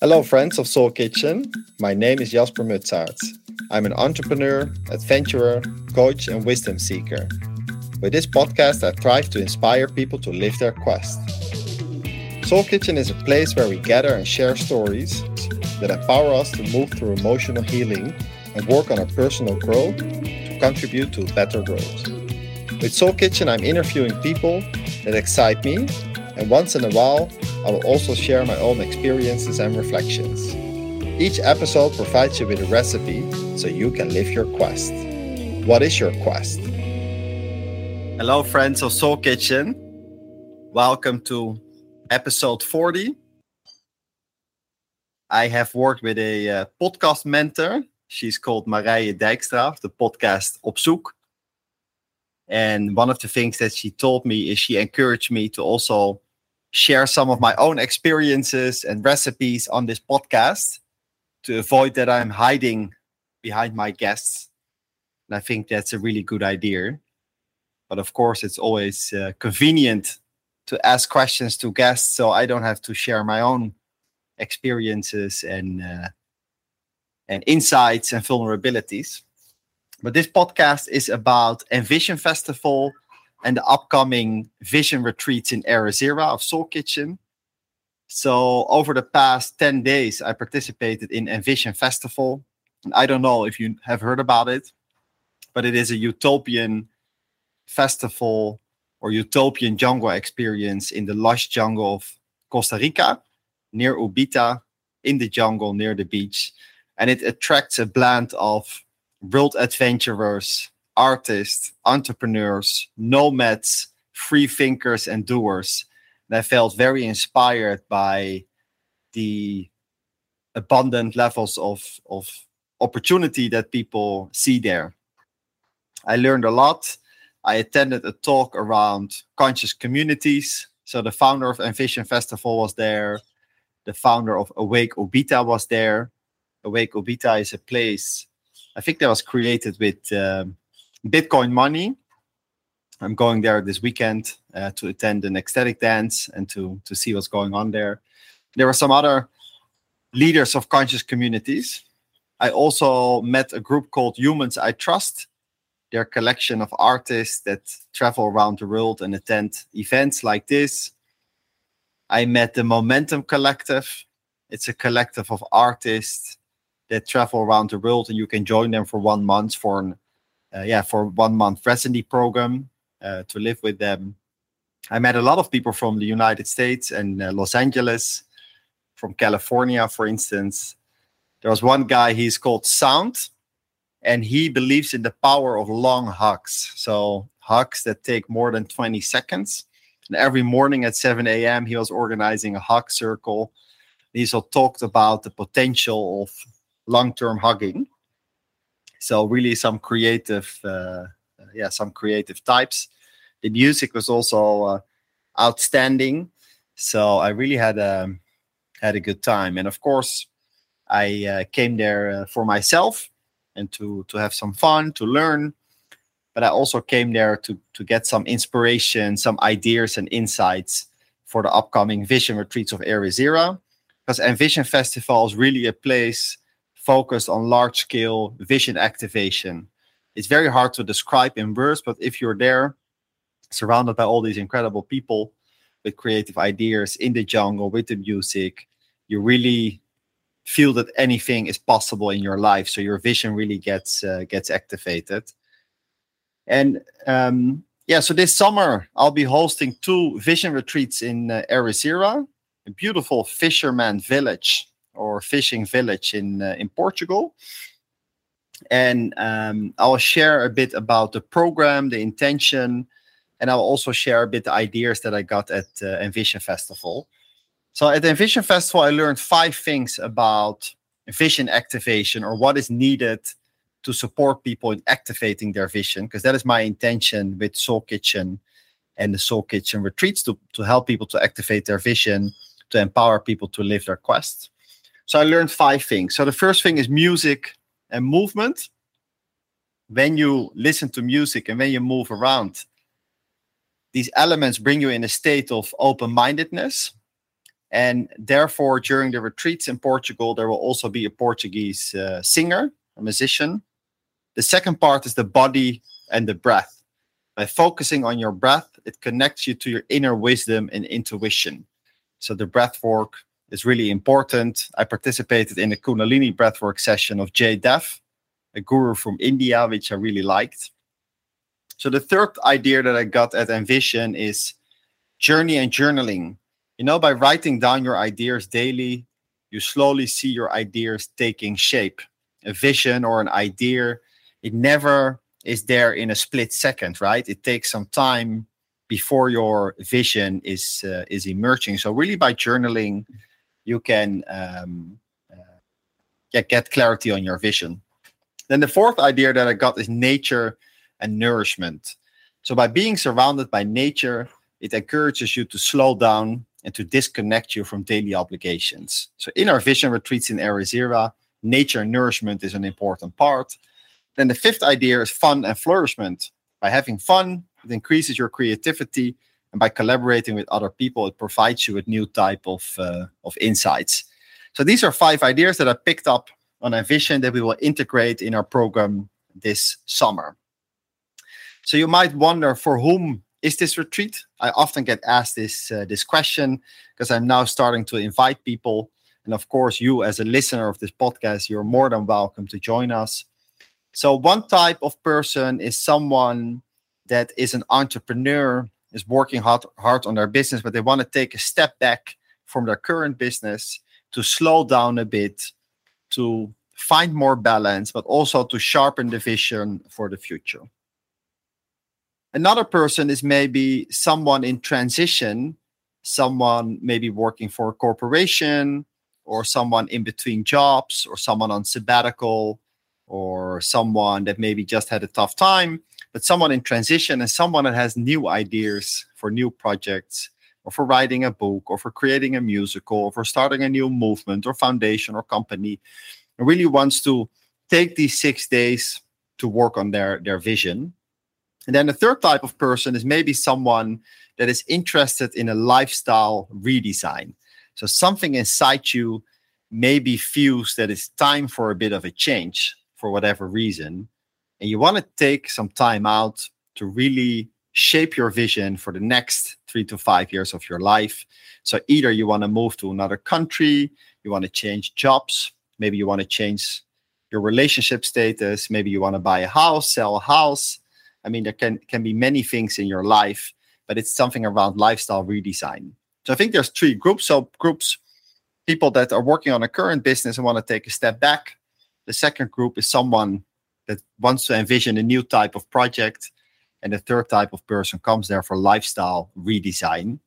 Hello, friends of Soul Kitchen. My name is Jasper Mutsaerts. I'm an entrepreneur, adventurer, coach, and wisdom seeker. With this podcast, I strive to inspire people to live their quest. Soul Kitchen is a place where we gather and share stories that empower us to move through emotional healing and work on our personal growth to contribute to a better world. With Soul Kitchen, I'm interviewing people that excite me, and once in a while, I will also share my own experiences and reflections. Each episode provides you with a recipe so you can live your quest. What is your quest? Hello, friends of Soul Kitchen. Welcome to episode 40. I have worked with a uh, podcast mentor. She's called Marije Dijkstra of the podcast Op Zoek. And one of the things that she told me is she encouraged me to also share some of my own experiences and recipes on this podcast to avoid that I'm hiding behind my guests. And I think that's a really good idea. But of course, it's always uh, convenient to ask questions to guests so I don't have to share my own experiences and uh, and insights and vulnerabilities. But this podcast is about Envision Festival and the upcoming Vision retreats in Ericeira of Soul Kitchen. So over the past 10 days, I participated in Envision Festival. And I don't know if you have heard about it, but it is a utopian festival or utopian jungle experience in the lush jungle of Costa Rica, near Uvita, in the jungle near the beach. And it attracts a blend of world adventurers, artists, entrepreneurs, nomads, free thinkers, and doers. And I felt very inspired by the abundant levels of, of opportunity that people see there. I learned a lot. I attended a talk around conscious communities. So the founder of Envision Festival was there. The founder of Awake Uvita was there. Awake Uvita is a place I think that was created with um, Bitcoin money. I'm going there this weekend uh, to attend an ecstatic dance and to to see what's going on there. There are some other leaders of conscious communities. I also met a group called Humans I Trust. They're collection of artists that travel around the world and attend events like this. I met the Momentum Collective. It's a collective of artists that travel around the world, and you can join them for one month for an yeah for one month residency program uh, to live with them. I met a lot of people from the United States and uh, Los Angeles, from California, for instance. There was one guy, he's called Sound, and he believes in the power of long hugs. So, hugs that take more than 20 seconds. And every morning at 7 a.m., he was organizing a hug circle. He also talked about the potential of long-term hugging so really some creative uh, yeah some creative types. The music was also uh, outstanding. So i really had a had a good time. And of course i uh, came there for myself and to to have some fun to learn. But i also came there to to get some inspiration some ideas and insights for the upcoming vision retreats of Ericeira because envision festival is really a place focused on large scale vision activation. It's very hard to describe in words, but if you're there, surrounded by all these incredible people with creative ideas in the jungle with the music, you really feel that anything is possible in your life. So your vision really gets uh, gets activated. And um, yeah, so this summer I'll be hosting two vision retreats in uh, Ericeira, a beautiful fisherman village or fishing village in uh, in Portugal. And um, I will share a bit about the program, the intention, and I'll also share a bit the ideas that I got at uh, Envision Festival. So at the Envision Festival, I learned five things about vision activation or what is needed to support people in activating their vision, because that is my intention with Soul Kitchen and the Soul Kitchen retreats to, to help people to activate their vision, to empower people to live their quest. So I learned five things. So the first thing is music and movement. When you listen to music and when you move around, these elements bring you in a state of open mindedness. And therefore, during the retreats in Portugal, there will also be a Portuguese uh, singer, a musician. The second part is the body and the breath. By focusing on your breath, it connects you to your inner wisdom and intuition. So the breath work is really important. I participated in a Kundalini breathwork session of Jay Dev, a guru from India, which I really liked. So the third idea that I got at Envision is journey and journaling. You know, by writing down your ideas daily, you slowly see your ideas taking shape. A vision or an idea, it never is there in a split second, right? It takes some time before your vision is uh, is emerging. So really, by journaling, you can um, uh, get clarity on your vision. Then the fourth idea that I got is nature and nourishment. So by being surrounded by nature, it encourages you to slow down and to disconnect you from daily obligations. So in our vision retreats in Ericeira, nature and nourishment is an important part. Then the fifth idea is fun and flourishment. By having fun, it increases your creativity, and by collaborating with other people, it provides you with new type of uh, of insights. So these are five ideas that I picked up on a vision that we will integrate in our program this summer. So you might wonder for whom is this retreat? I often get asked this uh, this question because I'm now starting to invite people, and of course, you as a listener of this podcast, you're more than welcome to join us. So one type of person is someone that is an entrepreneur, is working hard hard on their business, but they want to take a step back from their current business to slow down a bit, to find more balance, but also to sharpen the vision for the future. Another person is maybe someone in transition, someone maybe working for a corporation, or someone in between jobs, or someone on sabbatical, or someone that maybe just had a tough time, but someone in transition and someone that has new ideas for new projects, or for writing a book, or for creating a musical, or for starting a new movement, or foundation, or company, and really wants to take these six days to work on their, their vision and then the third type of person is maybe someone that is interested in a lifestyle redesign. So something inside you maybe feels that it's time for a bit of a change for whatever reason. And you want to take some time out to really shape your vision for the next three to five years of your life. So either you want to move to another country, you want to change jobs, maybe you want to change your relationship status, maybe you want to buy a house, sell a house, I mean, there can can be many things in your life, but it's something around lifestyle redesign. So I think there's three groups. So groups, people that are working on a current business and want to take a step back. The second group is someone that wants to envision a new type of project. And the third type of person comes there for lifestyle redesign.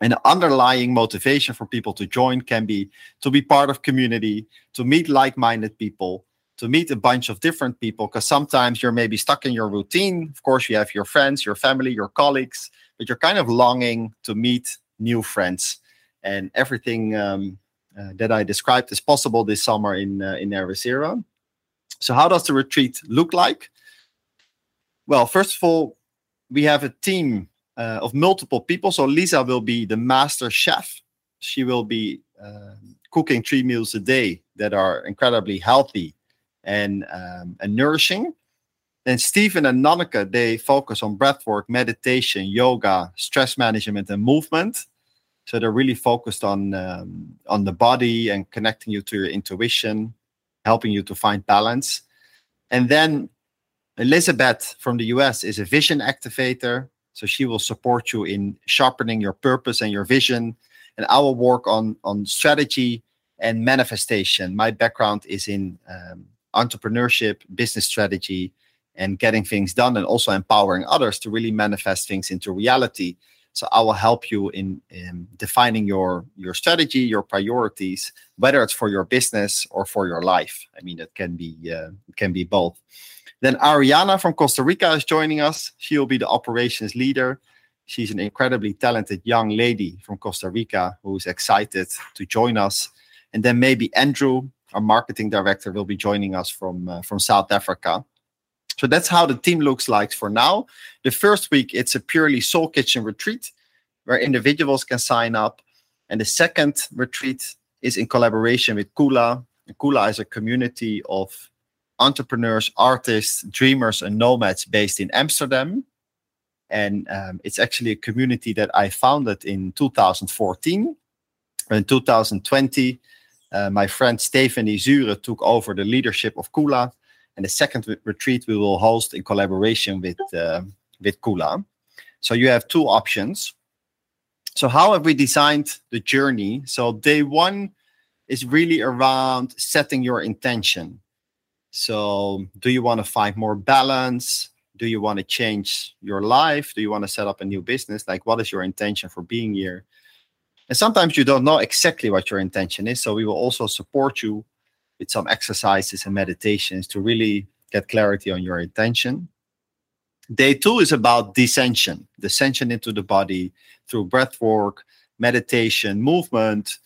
And the underlying motivation for people to join can be to be part of community, to meet like-minded people, to meet a bunch of different people because sometimes you're maybe stuck in your routine. Of course, you have your friends, your family, your colleagues, but you're kind of longing to meet new friends. And everything um, uh, that I described is possible this summer in uh, in Ericeira. So, how does the retreat look like? Well, first of all, we have a team uh, of multiple people. So, Lisa will be the master chef. She will be uh, cooking three meals a day that are incredibly healthy and um, and nourishing. Stephen and Nanneke, they focus on breathwork, meditation, yoga, stress management, and movement. So they're really focused on um, on the body and connecting you to your intuition, helping you to find balance. And then Elizabeth from the US is a vision activator. So she will support you in sharpening your purpose and your vision. And I will work on on strategy and manifestation. My background is in um, entrepreneurship, business strategy, and getting things done, and also empowering others to really manifest things into reality. So I will help you in, in defining your your strategy, your priorities, whether it's for your business or for your life. I mean, it can be uh, it can be both. Then Ariana from Costa Rica is joining us. She will be the operations leader. She's an incredibly talented young lady from Costa Rica who's excited to join us. And then maybe Andrew our marketing director, will be joining us from uh, from South Africa. So that's how the team looks like for now. The first week, it's a purely soul kitchen retreat where individuals can sign up. And the second retreat is in collaboration with Kula. Kula is a community of entrepreneurs, artists, dreamers, and nomads based in Amsterdam. And um, it's actually a community that I founded in 2014. In 2020, uh, my friend Stephanie Zure took over the leadership of Kula. And the second retreat we will host in collaboration with, uh, with Kula. So you have two options. So, how have we designed the journey? So, day one is really around setting your intention. So, do you want to find more balance? Do you want to change your life? Do you want to set up a new business? Like, what is your intention for being here? And sometimes you don't know exactly what your intention is. So, we will also support you with some exercises and meditations to really get clarity on your intention. Day two is about descension, descension into the body through breath work, meditation, movement.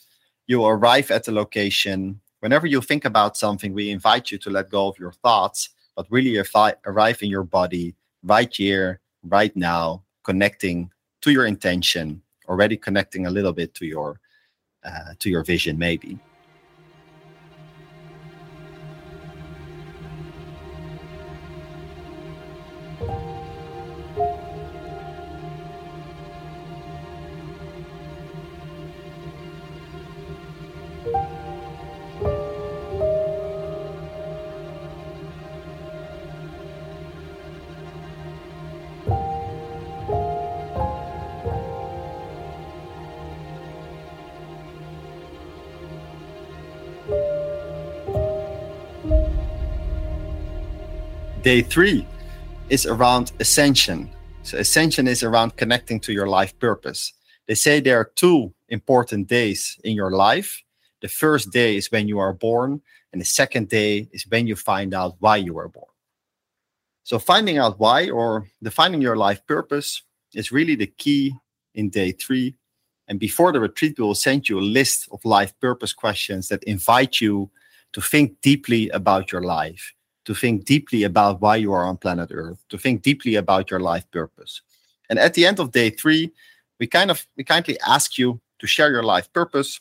You arrive at the location whenever you think about something, we invite you to let go of your thoughts, but really arrive in your body right here, right now, connecting to your intention, already connecting a little bit to your uh, to your vision, maybe. Day three is around ascension. So, ascension is around connecting to your life purpose. They say there are two important days in your life. The first day is when you are born, and the second day is when you find out why you were born. So, finding out why or defining your life purpose is really the key in day three. And before the retreat, we will send you a list of life purpose questions that invite you to think deeply about your life to think deeply about why you are on planet Earth, to think deeply about your life purpose. And at the end of day three, we kind of we kindly ask you to share your life purpose.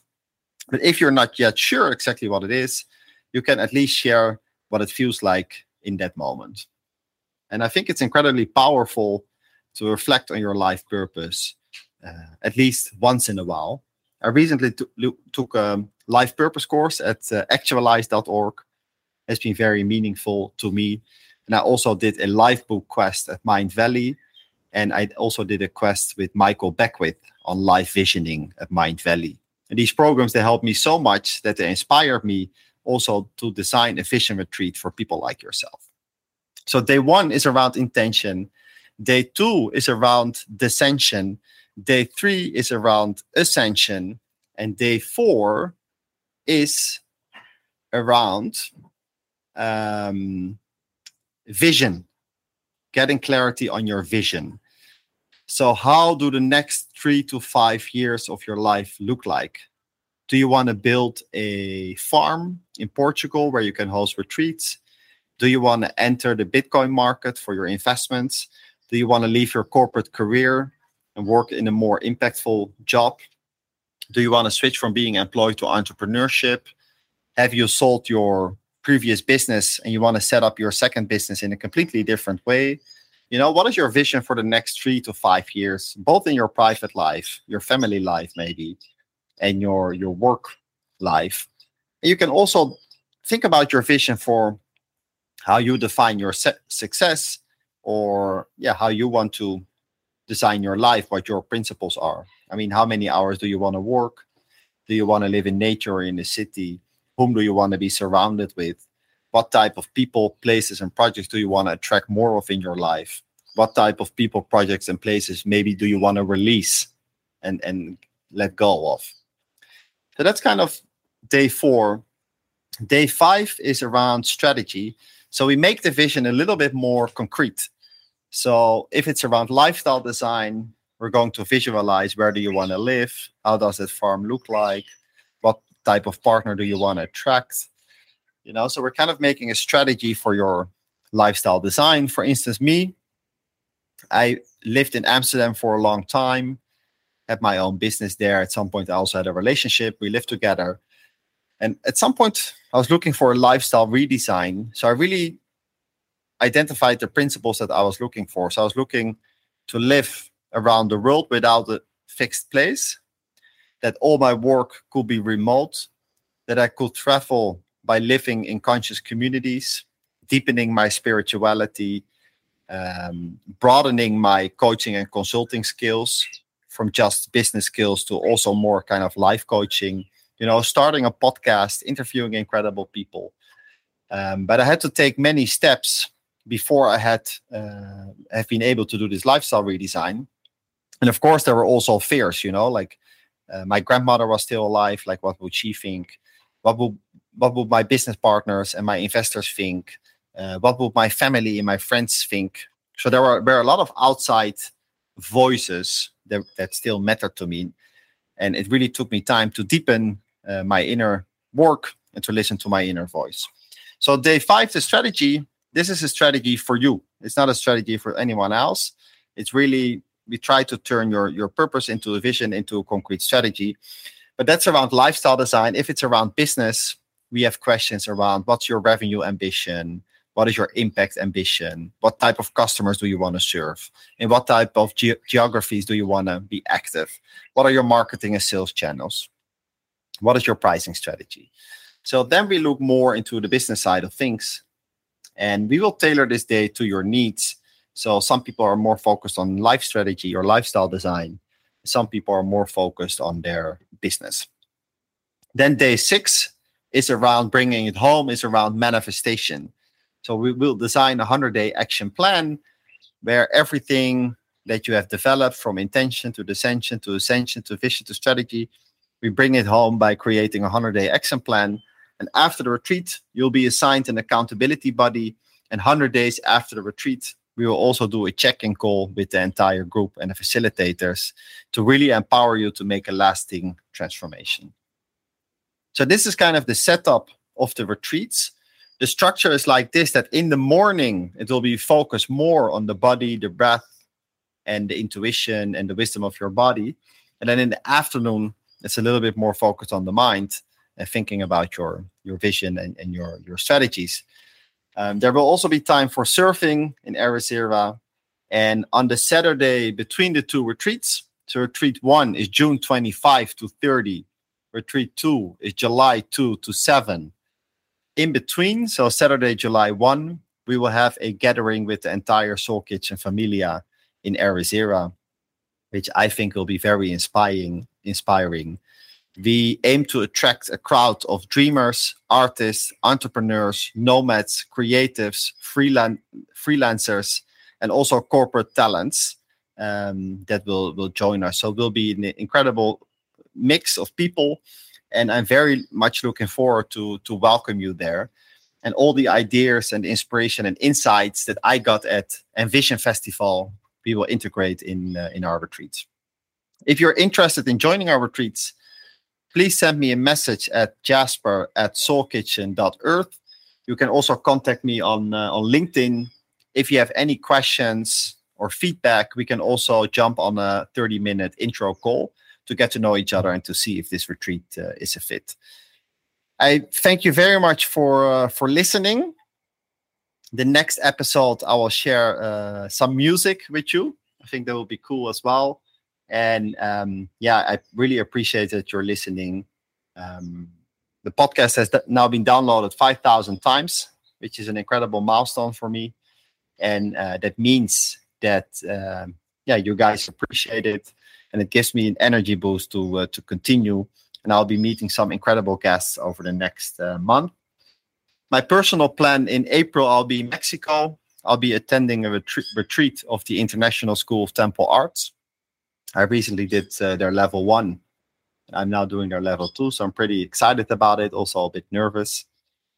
But if you're not yet sure exactly what it is, you can at least share what it feels like in that moment. And I think it's incredibly powerful to reflect on your life purpose uh, at least once in a while. I recently t- took a life purpose course at uh, actualized.org has been very meaningful to me. And I also did a Lifebook quest at Mindvalley. And I also did a quest with Michael Beckwith on live visioning at Mindvalley. And these programs, they helped me so much that they inspired me also to design a vision retreat for people like yourself. So day one is around intention. Day two is around descension. Day three is around ascension. And day four is around um, vision, getting clarity on your vision. So, how do the next three to five years of your life look like? Do you want to build a farm in Portugal where you can host retreats? Do you want to enter the Bitcoin market for your investments? Do you want to leave your corporate career and work in a more impactful job? Do you want to switch from being employed to entrepreneurship? Have you sold your previous business and you want to set up your second business in a completely different way you know what is your vision for the next three to five years both in your private life your family life maybe and your your work life? And you can also think about your vision for how you define your success or yeah how you want to design your life what your principles are. I mean how many hours do you want to work? Do you want to live in nature or in the city whom do you want to be surrounded with? What type of people places and projects do you want to attract more of in your life? What type of people projects and places maybe do you want to release and and let go of? So that's kind of day four. Day five is around strategy. So we make the vision a little bit more concrete. So if it's around lifestyle design we're going to visualize where do you want to live? How does that farm look like type of partner do you want to attract you know so we're kind of making a strategy for your lifestyle design for instance me i lived in amsterdam for a long time had my own business there. At some point, I also had a relationship. We lived together. And at some point, I was looking for a lifestyle redesign. So I really identified the principles that I was looking for. So I was looking to live around the world without a fixed place, that all my work could be remote, that I could travel by living in conscious communities, deepening my spirituality, um, broadening my coaching and consulting skills from just business skills to also more kind of life coaching you know starting a podcast interviewing incredible people. Um, but i had to take many steps before i had uh, have been able to do this lifestyle redesign. And of course there were also fears you know like uh, my grandmother was still alive like what would she think what would what would my business partners and my investors think uh, what would my family and my friends think so there were, were a lot of outside voices that, that still mattered to me and it really took me time to deepen uh, my inner work and to listen to my inner voice. So, day five, the strategy this is a strategy for you. It's not a strategy for anyone else. It's really, we try to turn your, your purpose into a vision, into a concrete strategy. But that's around lifestyle design. If it's around business, we have questions around what's your revenue ambition? What is your impact ambition? What type of customers do you want to serve? In what type of ge- geographies do you want to be active? What are your marketing and sales channels? What is your pricing strategy? So then we look more into the business side of things and we will tailor this day to your needs. So some people are more focused on life strategy or lifestyle design. Some people are more focused on their business. Then day six is around bringing it home, is around manifestation. So we will design a 100 day action plan where everything that you have developed from intention to descension to ascension to vision to strategy we bring it home by creating a 100 day action plan. And after the retreat, you'll be assigned an accountability buddy. And 100 days after the retreat, we will also do a check in call with the entire group and the facilitators to really empower you to make a lasting transformation. So, this is kind of the setup of the retreats. The structure is like this that in the morning, it will be focused more on the body, the breath, and the intuition and the wisdom of your body. And then in the afternoon, it's a little bit more focused on the mind and thinking about your your vision and, and your your strategies. Um, there will also be time for surfing in Ericeira. And on the Saturday between the two retreats, so retreat one is June 25 to 30. Retreat two is July 2 to 7. In between, so Saturday, July 1, we will have a gathering with the entire Soul Kitchen Familia in Ericeira, which I think will be very inspiring inspiring. We aim to attract a crowd of dreamers, artists, entrepreneurs, nomads, creatives, freelan- freelancers, and also corporate talents um, that will, will join us. So it will be an incredible mix of people. And I'm very much looking forward to, to welcome you there. And all the ideas and inspiration and insights that I got at Envision Festival, we will integrate in, uh, in our retreats. If you're interested in joining our retreats, please send me a message at jasper at soulkitchen.earth. You can also contact me on, uh, on LinkedIn. If you have any questions or feedback, we can also jump on a 30 minute intro call to get to know each other and to see if this retreat uh, is a fit. I thank you very much for uh, for listening. The next episode, I will share uh, some music with you. I think that will be cool as well. And um, yeah, I really appreciate that you're listening. Um, the podcast has now been downloaded 5,000 times, which is an incredible milestone for me. And uh, that means that, uh, yeah, you guys appreciate it. And it gives me an energy boost to, uh, to continue. And I'll be meeting some incredible guests over the next uh, month. My personal plan in April, I'll be in Mexico. I'll be attending a retreat of the International School of Temple Arts I recently did uh, their level one. I'm now doing their level two, so I'm pretty excited about it. Also a bit nervous.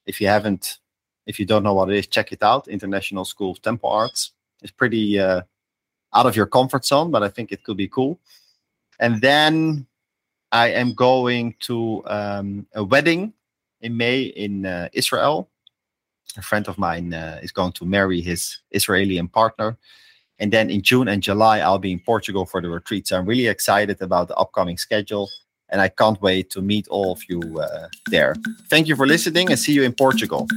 If you haven't, if you don't know what it is, check it out. International School of Temple Arts. It's pretty uh, out of your comfort zone, but I think it could be cool. And then I am going to um, a wedding in May in uh, Israel. A friend of mine uh, is going to marry his Israeli partner And then in June and July, I'll be in Portugal for the retreat. So I'm really excited about the upcoming schedule. And I can't wait to meet all of you uh, there. Thank you for listening and see you in Portugal.